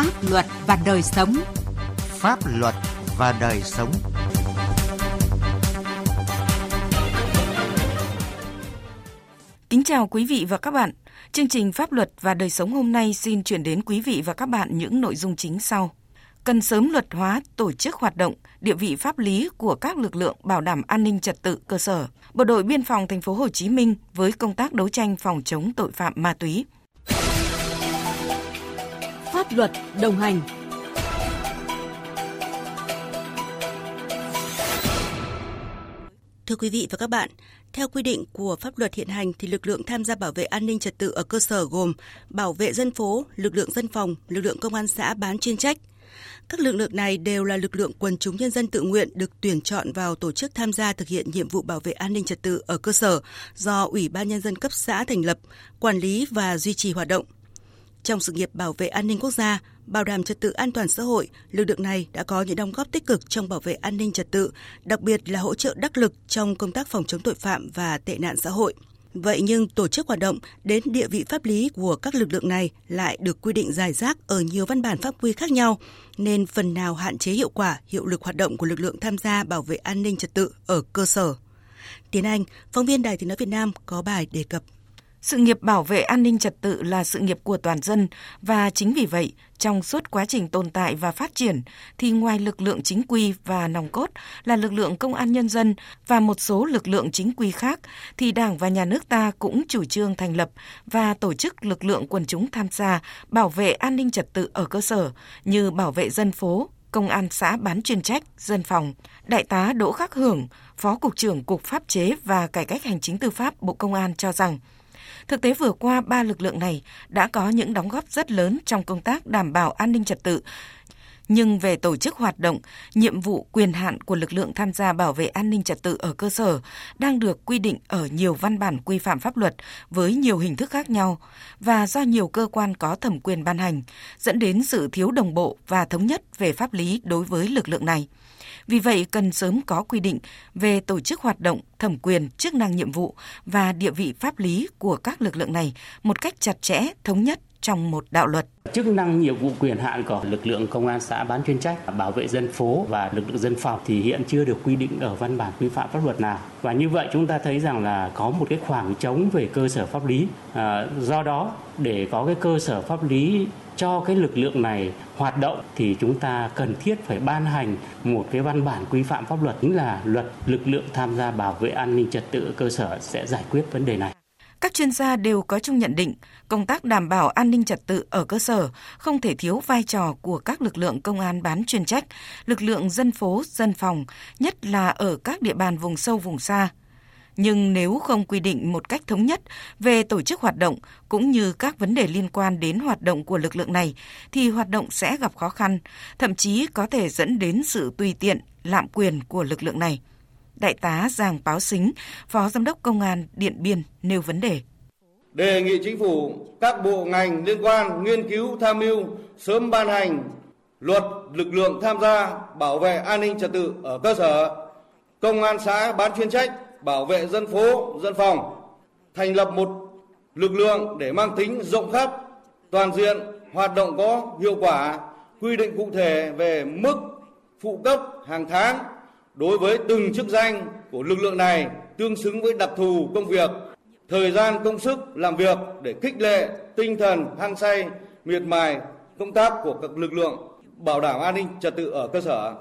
Pháp luật và đời sống. Pháp luật và đời sống. Kính chào quý vị và các bạn. Chương trình Pháp luật và đời sống hôm nay xin chuyển đến quý vị và các bạn những nội dung chính sau. Cần sớm luật hóa tổ chức hoạt động, địa vị pháp lý của các lực lượng bảo đảm an ninh trật tự cơ sở. Bộ đội biên phòng thành phố Hồ Chí Minh với công tác đấu tranh phòng chống tội phạm ma túy. Pháp luật đồng hành Thưa quý vị và các bạn, theo quy định của pháp luật hiện hành thì lực lượng tham gia bảo vệ an ninh trật tự ở cơ sở gồm bảo vệ dân phố, lực lượng dân phòng, lực lượng công an xã bán chuyên trách. Các lực lượng này đều là lực lượng quần chúng nhân dân tự nguyện được tuyển chọn vào tổ chức tham gia thực hiện nhiệm vụ bảo vệ an ninh trật tự ở cơ sở do Ủy ban nhân dân cấp xã thành lập, quản lý và duy trì hoạt động. Trong sự nghiệp bảo vệ an ninh quốc gia, bảo đảm trật tự an toàn xã hội, lực lượng này đã có những đóng góp tích cực trong bảo vệ an ninh trật tự, đặc biệt là hỗ trợ đắc lực trong công tác phòng chống tội phạm và tệ nạn xã hội. Vậy nhưng tổ chức hoạt động đến địa vị pháp lý của các lực lượng này lại được quy định dài rác ở nhiều văn bản pháp quy khác nhau, nên phần nào hạn chế hiệu quả, hiệu lực hoạt động của lực lượng tham gia bảo vệ an ninh trật tự ở cơ sở. Tiến Anh, phóng viên Đài Tiếng Nói Việt Nam có bài đề cập. Sự nghiệp bảo vệ an ninh trật tự là sự nghiệp của toàn dân và chính vì vậy, trong suốt quá trình tồn tại và phát triển thì ngoài lực lượng chính quy và nòng cốt là lực lượng công an nhân dân và một số lực lượng chính quy khác thì Đảng và nhà nước ta cũng chủ trương thành lập và tổ chức lực lượng quần chúng tham gia bảo vệ an ninh trật tự ở cơ sở như bảo vệ dân phố, công an xã bán chuyên trách, dân phòng, đại tá Đỗ Khắc Hưởng, Phó Cục trưởng Cục Pháp chế và Cải cách Hành chính Tư pháp Bộ Công an cho rằng Thực tế vừa qua, ba lực lượng này đã có những đóng góp rất lớn trong công tác đảm bảo an ninh trật tự. Nhưng về tổ chức hoạt động, nhiệm vụ quyền hạn của lực lượng tham gia bảo vệ an ninh trật tự ở cơ sở đang được quy định ở nhiều văn bản quy phạm pháp luật với nhiều hình thức khác nhau và do nhiều cơ quan có thẩm quyền ban hành, dẫn đến sự thiếu đồng bộ và thống nhất về pháp lý đối với lực lượng này. Vì vậy, cần sớm có quy định về tổ chức hoạt động, thẩm quyền, chức năng nhiệm vụ và địa vị pháp lý của các lực lượng này một cách chặt chẽ, thống nhất trong một đạo luật. Chức năng nhiệm vụ quyền hạn của lực lượng công an xã bán chuyên trách, bảo vệ dân phố và lực lượng dân phòng thì hiện chưa được quy định ở văn bản quy phạm pháp luật nào. Và như vậy chúng ta thấy rằng là có một cái khoảng trống về cơ sở pháp lý. À, do đó để có cái cơ sở pháp lý cho cái lực lượng này hoạt động thì chúng ta cần thiết phải ban hành một cái văn bản quy phạm pháp luật chính là luật lực lượng tham gia bảo vệ an ninh trật tự cơ sở sẽ giải quyết vấn đề này. Các chuyên gia đều có chung nhận định, công tác đảm bảo an ninh trật tự ở cơ sở không thể thiếu vai trò của các lực lượng công an bán chuyên trách, lực lượng dân phố, dân phòng, nhất là ở các địa bàn vùng sâu vùng xa. Nhưng nếu không quy định một cách thống nhất về tổ chức hoạt động cũng như các vấn đề liên quan đến hoạt động của lực lượng này thì hoạt động sẽ gặp khó khăn, thậm chí có thể dẫn đến sự tùy tiện, lạm quyền của lực lượng này. Đại tá Giàng Báo Xính, Phó Giám đốc Công an Điện Biên nêu vấn đề. Đề nghị chính phủ, các bộ ngành liên quan nghiên cứu tham mưu sớm ban hành luật lực lượng tham gia bảo vệ an ninh trật tự ở cơ sở, công an xã bán chuyên trách bảo vệ dân phố, dân phòng, thành lập một lực lượng để mang tính rộng khắp, toàn diện, hoạt động có hiệu quả, quy định cụ thể về mức phụ cấp hàng tháng đối với từng chức danh của lực lượng này tương xứng với đặc thù công việc, thời gian công sức làm việc để khích lệ tinh thần hăng say, miệt mài công tác của các lực lượng bảo đảm an ninh trật tự ở cơ sở.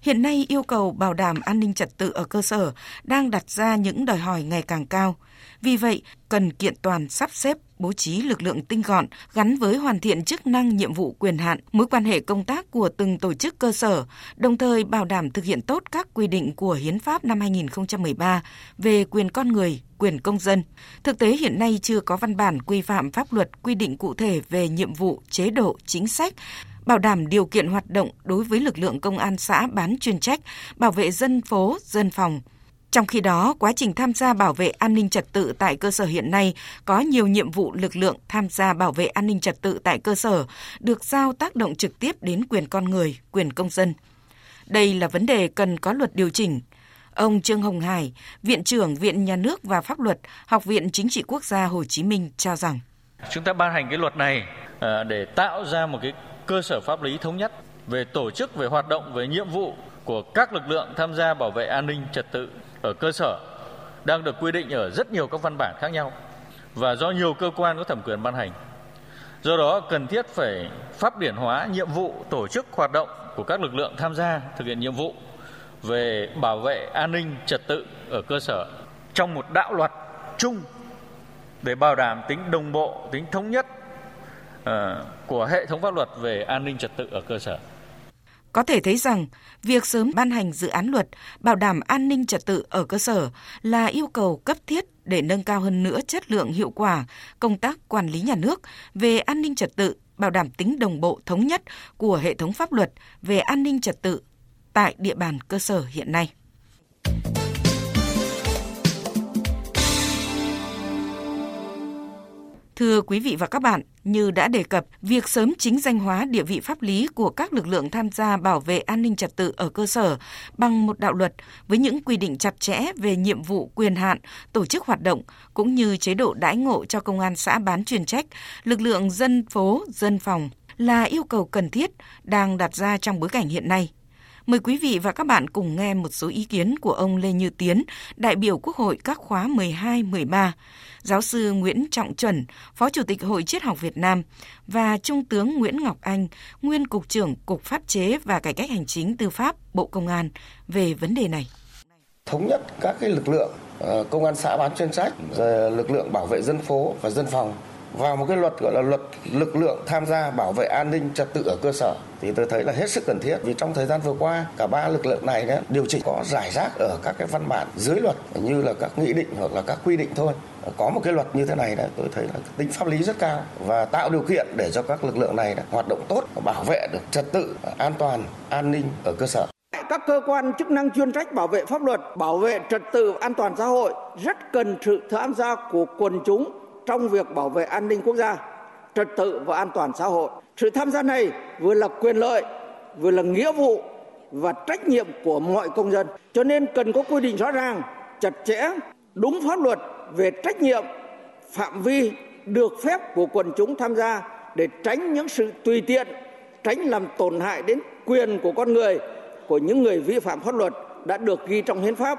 Hiện nay yêu cầu bảo đảm an ninh trật tự ở cơ sở đang đặt ra những đòi hỏi ngày càng cao. Vì vậy, cần kiện toàn sắp xếp bố trí lực lượng tinh gọn gắn với hoàn thiện chức năng nhiệm vụ quyền hạn, mối quan hệ công tác của từng tổ chức cơ sở, đồng thời bảo đảm thực hiện tốt các quy định của Hiến pháp năm 2013 về quyền con người, quyền công dân. Thực tế hiện nay chưa có văn bản quy phạm pháp luật quy định cụ thể về nhiệm vụ, chế độ, chính sách bảo đảm điều kiện hoạt động đối với lực lượng công an xã bán chuyên trách, bảo vệ dân phố, dân phòng. Trong khi đó, quá trình tham gia bảo vệ an ninh trật tự tại cơ sở hiện nay có nhiều nhiệm vụ lực lượng tham gia bảo vệ an ninh trật tự tại cơ sở được giao tác động trực tiếp đến quyền con người, quyền công dân. Đây là vấn đề cần có luật điều chỉnh. Ông Trương Hồng Hải, Viện trưởng Viện Nhà nước và Pháp luật, Học viện Chính trị Quốc gia Hồ Chí Minh cho rằng Chúng ta ban hành cái luật này à, để tạo ra một cái cơ sở pháp lý thống nhất về tổ chức, về hoạt động, về nhiệm vụ của các lực lượng tham gia bảo vệ an ninh trật tự ở cơ sở đang được quy định ở rất nhiều các văn bản khác nhau và do nhiều cơ quan có thẩm quyền ban hành. Do đó cần thiết phải pháp điển hóa nhiệm vụ tổ chức hoạt động của các lực lượng tham gia thực hiện nhiệm vụ về bảo vệ an ninh trật tự ở cơ sở trong một đạo luật chung để bảo đảm tính đồng bộ, tính thống nhất uh, của hệ thống pháp luật về an ninh trật tự ở cơ sở. Có thể thấy rằng, việc sớm ban hành dự án luật bảo đảm an ninh trật tự ở cơ sở là yêu cầu cấp thiết để nâng cao hơn nữa chất lượng hiệu quả công tác quản lý nhà nước về an ninh trật tự, bảo đảm tính đồng bộ thống nhất của hệ thống pháp luật về an ninh trật tự tại địa bàn cơ sở hiện nay. Thưa quý vị và các bạn, như đã đề cập, việc sớm chính danh hóa địa vị pháp lý của các lực lượng tham gia bảo vệ an ninh trật tự ở cơ sở bằng một đạo luật với những quy định chặt chẽ về nhiệm vụ quyền hạn, tổ chức hoạt động cũng như chế độ đãi ngộ cho công an xã bán chuyên trách, lực lượng dân phố, dân phòng là yêu cầu cần thiết đang đặt ra trong bối cảnh hiện nay. Mời quý vị và các bạn cùng nghe một số ý kiến của ông Lê Như Tiến, đại biểu Quốc hội các khóa 12, 13, giáo sư Nguyễn Trọng Chuẩn, Phó Chủ tịch Hội Triết học Việt Nam và Trung tướng Nguyễn Ngọc Anh, nguyên Cục trưởng Cục Pháp chế và Cải cách Hành chính Tư pháp Bộ Công an về vấn đề này. Thống nhất các cái lực lượng ờ, công an xã bán chuyên trách, rồi lực lượng bảo vệ dân phố và dân phòng vào một cái luật gọi là luật lực lượng tham gia bảo vệ an ninh trật tự ở cơ sở thì tôi thấy là hết sức cần thiết. Vì trong thời gian vừa qua cả ba lực lượng này đó, điều chỉnh có giải rác ở các cái văn bản dưới luật như là các nghị định hoặc là các quy định thôi. Có một cái luật như thế này đó tôi thấy là tính pháp lý rất cao và tạo điều kiện để cho các lực lượng này đó, hoạt động tốt bảo vệ được trật tự an toàn an ninh ở cơ sở. Các cơ quan chức năng chuyên trách bảo vệ pháp luật, bảo vệ trật tự an toàn xã hội rất cần sự tham gia của quần chúng trong việc bảo vệ an ninh quốc gia, trật tự và an toàn xã hội. Sự tham gia này vừa là quyền lợi, vừa là nghĩa vụ và trách nhiệm của mọi công dân. Cho nên cần có quy định rõ ràng, chặt chẽ, đúng pháp luật về trách nhiệm, phạm vi được phép của quần chúng tham gia để tránh những sự tùy tiện, tránh làm tổn hại đến quyền của con người, của những người vi phạm pháp luật đã được ghi trong hiến pháp,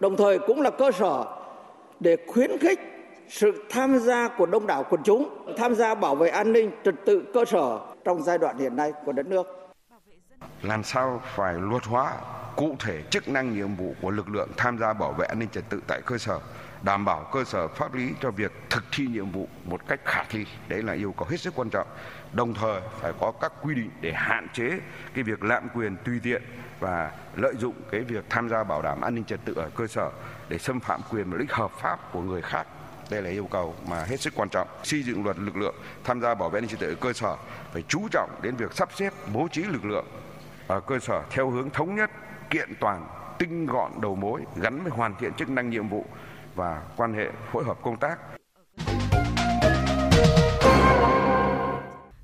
đồng thời cũng là cơ sở để khuyến khích sự tham gia của đông đảo quần chúng, tham gia bảo vệ an ninh, trật tự cơ sở trong giai đoạn hiện nay của đất nước. Làm sao phải luật hóa cụ thể chức năng nhiệm vụ của lực lượng tham gia bảo vệ an ninh trật tự tại cơ sở, đảm bảo cơ sở pháp lý cho việc thực thi nhiệm vụ một cách khả thi? Đấy là yêu cầu hết sức quan trọng. Đồng thời phải có các quy định để hạn chế cái việc lạm quyền, tùy tiện và lợi dụng cái việc tham gia bảo đảm an ninh trật tự ở cơ sở để xâm phạm quyền và lợi ích hợp pháp của người khác đây là yêu cầu mà hết sức quan trọng. Xây dựng luật lực lượng tham gia bảo vệ an ninh trật tự ở cơ sở phải chú trọng đến việc sắp xếp bố trí lực lượng ở cơ sở theo hướng thống nhất, kiện toàn, tinh gọn đầu mối gắn với hoàn thiện chức năng nhiệm vụ và quan hệ phối hợp công tác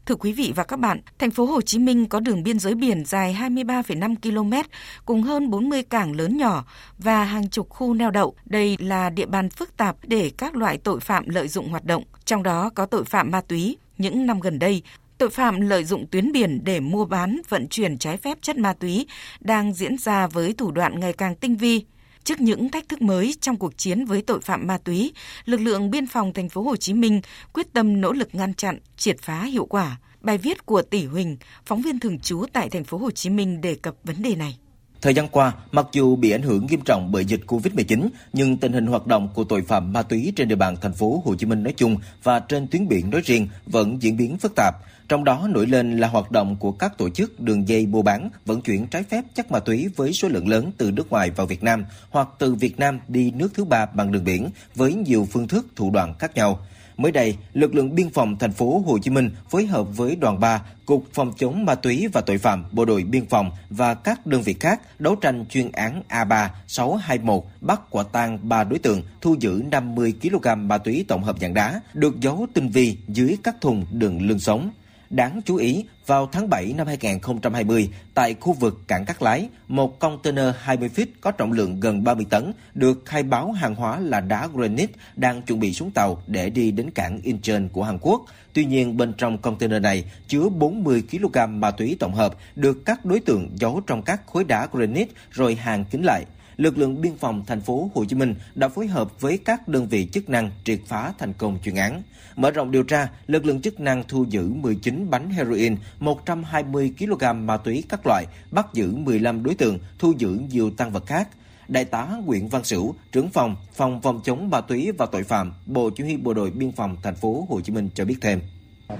Thưa quý vị và các bạn, thành phố Hồ Chí Minh có đường biên giới biển dài 23,5 km cùng hơn 40 cảng lớn nhỏ và hàng chục khu neo đậu. Đây là địa bàn phức tạp để các loại tội phạm lợi dụng hoạt động, trong đó có tội phạm ma túy. Những năm gần đây, tội phạm lợi dụng tuyến biển để mua bán, vận chuyển trái phép chất ma túy đang diễn ra với thủ đoạn ngày càng tinh vi, Trước những thách thức mới trong cuộc chiến với tội phạm ma túy, lực lượng biên phòng thành phố Hồ Chí Minh quyết tâm nỗ lực ngăn chặn, triệt phá hiệu quả. Bài viết của Tỷ Huỳnh, phóng viên thường trú tại thành phố Hồ Chí Minh đề cập vấn đề này. Thời gian qua, mặc dù bị ảnh hưởng nghiêm trọng bởi dịch Covid-19, nhưng tình hình hoạt động của tội phạm ma túy trên địa bàn thành phố Hồ Chí Minh nói chung và trên tuyến biển nói riêng vẫn diễn biến phức tạp. Trong đó nổi lên là hoạt động của các tổ chức đường dây mua bán, vận chuyển trái phép chất ma túy với số lượng lớn từ nước ngoài vào Việt Nam hoặc từ Việt Nam đi nước thứ ba bằng đường biển với nhiều phương thức thủ đoạn khác nhau. Mới đây, lực lượng biên phòng thành phố Hồ Chí Minh phối hợp với đoàn 3, Cục Phòng chống ma túy và tội phạm Bộ đội biên phòng và các đơn vị khác đấu tranh chuyên án A3 621 bắt quả tang 3 đối tượng thu giữ 50 kg ma túy tổng hợp dạng đá được giấu tinh vi dưới các thùng đựng lương sống. Đáng chú ý, vào tháng 7 năm 2020, tại khu vực cảng Cát Lái, một container 20 feet có trọng lượng gần 30 tấn được khai báo hàng hóa là đá granite đang chuẩn bị xuống tàu để đi đến cảng Incheon của Hàn Quốc. Tuy nhiên, bên trong container này chứa 40 kg ma túy tổng hợp được các đối tượng giấu trong các khối đá granite rồi hàng kín lại lực lượng biên phòng thành phố Hồ Chí Minh đã phối hợp với các đơn vị chức năng triệt phá thành công chuyên án. Mở rộng điều tra, lực lượng chức năng thu giữ 19 bánh heroin, 120 kg ma túy các loại, bắt giữ 15 đối tượng, thu giữ nhiều tăng vật khác. Đại tá Nguyễn Văn Sửu, trưởng phòng phòng phòng chống ma túy và tội phạm, Bộ Chỉ huy Bộ đội Biên phòng thành phố Hồ Chí Minh cho biết thêm.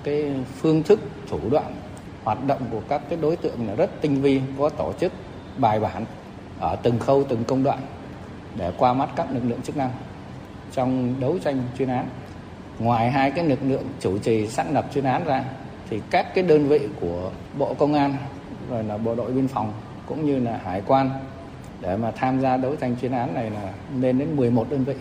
Cái phương thức thủ đoạn hoạt động của các cái đối tượng là rất tinh vi, có tổ chức bài bản ở từng khâu, từng công đoạn để qua mắt các lực lượng chức năng trong đấu tranh chuyên án. Ngoài hai cái lực lượng chủ trì xác lập chuyên án ra, thì các cái đơn vị của bộ công an, rồi là bộ đội biên phòng, cũng như là hải quan, để mà tham gia đấu tranh chuyên án này là lên đến 11 đơn vị.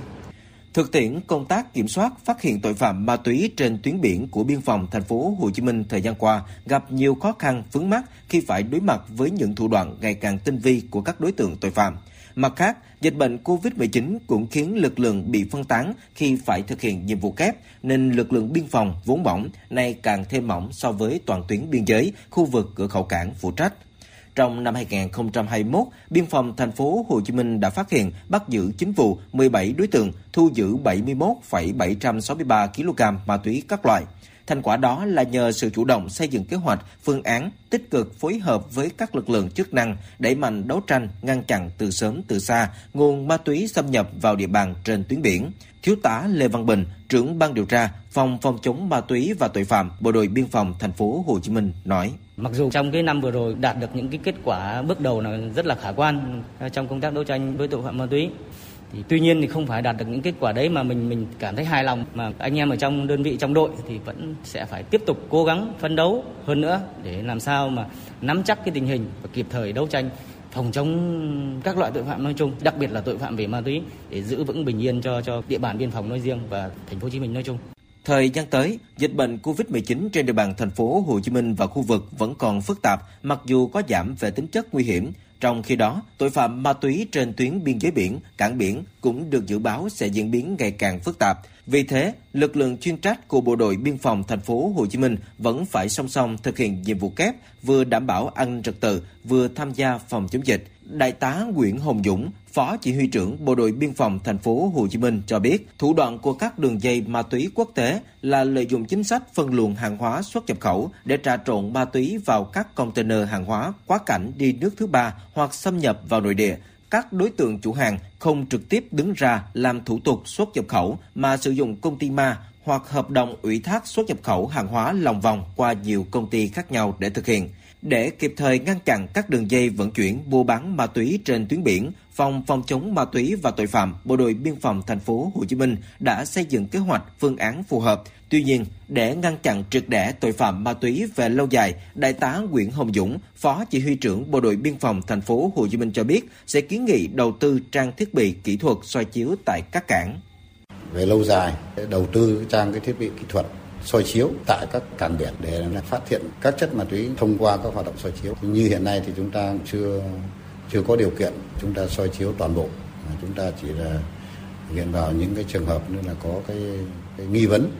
Thực tiễn công tác kiểm soát phát hiện tội phạm ma túy trên tuyến biển của biên phòng thành phố Hồ Chí Minh thời gian qua gặp nhiều khó khăn vướng mắt khi phải đối mặt với những thủ đoạn ngày càng tinh vi của các đối tượng tội phạm. Mặt khác, dịch bệnh COVID-19 cũng khiến lực lượng bị phân tán khi phải thực hiện nhiệm vụ kép, nên lực lượng biên phòng vốn mỏng nay càng thêm mỏng so với toàn tuyến biên giới, khu vực cửa khẩu cảng phụ trách. Trong năm 2021, Biên phòng thành phố Hồ Chí Minh đã phát hiện bắt giữ 9 vụ, 17 đối tượng, thu giữ 71,763 kg ma túy các loại. Thành quả đó là nhờ sự chủ động xây dựng kế hoạch, phương án, tích cực phối hợp với các lực lượng chức năng, đẩy mạnh đấu tranh, ngăn chặn từ sớm từ xa nguồn ma túy xâm nhập vào địa bàn trên tuyến biển. Thiếu tá Lê Văn Bình, trưởng ban điều tra, phòng phòng chống ma túy và tội phạm, Bộ đội Biên phòng thành phố Hồ Chí Minh nói: Mặc dù trong cái năm vừa rồi đạt được những cái kết quả bước đầu là rất là khả quan trong công tác đấu tranh với tội phạm ma túy, thì tuy nhiên thì không phải đạt được những kết quả đấy mà mình mình cảm thấy hài lòng mà anh em ở trong đơn vị trong đội thì vẫn sẽ phải tiếp tục cố gắng phấn đấu hơn nữa để làm sao mà nắm chắc cái tình hình và kịp thời đấu tranh phòng chống các loại tội phạm nói chung, đặc biệt là tội phạm về ma túy để giữ vững bình yên cho cho địa bàn biên phòng nói riêng và thành phố Hồ Chí Minh nói chung. Thời gian tới, dịch bệnh COVID-19 trên địa bàn thành phố Hồ Chí Minh và khu vực vẫn còn phức tạp, mặc dù có giảm về tính chất nguy hiểm. Trong khi đó, tội phạm ma túy trên tuyến biên giới biển, cảng biển cũng được dự báo sẽ diễn biến ngày càng phức tạp. Vì thế, lực lượng chuyên trách của Bộ đội Biên phòng thành phố Hồ Chí Minh vẫn phải song song thực hiện nhiệm vụ kép, vừa đảm bảo an ninh trật tự, vừa tham gia phòng chống dịch. Đại tá Nguyễn Hồng Dũng, Phó Chỉ huy trưởng Bộ đội Biên phòng thành phố Hồ Chí Minh cho biết, thủ đoạn của các đường dây ma túy quốc tế là lợi dụng chính sách phân luồng hàng hóa xuất nhập khẩu để trà trộn ma túy vào các container hàng hóa quá cảnh đi nước thứ ba hoặc xâm nhập vào nội địa các đối tượng chủ hàng không trực tiếp đứng ra làm thủ tục xuất nhập khẩu, mà sử dụng công ty ma hoặc hợp đồng ủy thác xuất nhập khẩu hàng hóa lòng vòng qua nhiều công ty khác nhau để thực hiện. Để kịp thời ngăn chặn các đường dây vận chuyển mua bán ma túy trên tuyến biển, Phòng phòng chống ma túy và tội phạm Bộ đội Biên phòng thành phố Hồ Chí Minh đã xây dựng kế hoạch phương án phù hợp. Tuy nhiên, để ngăn chặn triệt để tội phạm ma túy về lâu dài, Đại tá Nguyễn Hồng Dũng, Phó Chỉ huy trưởng Bộ đội Biên phòng thành phố Hồ Chí Minh cho biết sẽ kiến nghị đầu tư trang thiết bị kỹ thuật soi chiếu tại các cảng. Về lâu dài, đầu tư trang cái thiết bị kỹ thuật soi chiếu tại các cảng biển để phát hiện các chất ma túy thông qua các hoạt động soi chiếu. Như hiện nay thì chúng ta chưa chưa có điều kiện chúng ta soi chiếu toàn bộ chúng ta chỉ là hiện vào những cái trường hợp như là có cái, cái nghi vấn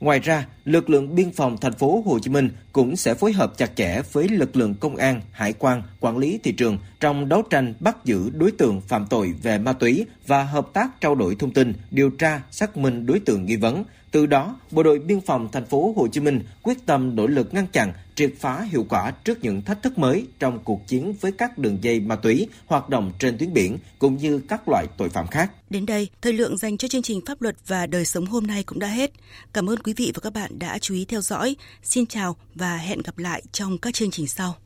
Ngoài ra, lực lượng biên phòng thành phố Hồ Chí Minh cũng sẽ phối hợp chặt chẽ với lực lượng công an, hải quan, quản lý thị trường trong đấu tranh bắt giữ đối tượng phạm tội về ma túy và hợp tác trao đổi thông tin, điều tra, xác minh đối tượng nghi vấn. Từ đó, Bộ đội biên phòng thành phố Hồ Chí Minh quyết tâm nỗ lực ngăn chặn, triệt phá hiệu quả trước những thách thức mới trong cuộc chiến với các đường dây ma túy hoạt động trên tuyến biển cũng như các loại tội phạm khác. Đến đây, thời lượng dành cho chương trình pháp luật và đời sống hôm nay cũng đã hết. Cảm ơn quý vị và các bạn đã chú ý theo dõi. Xin chào và hẹn gặp lại trong các chương trình sau.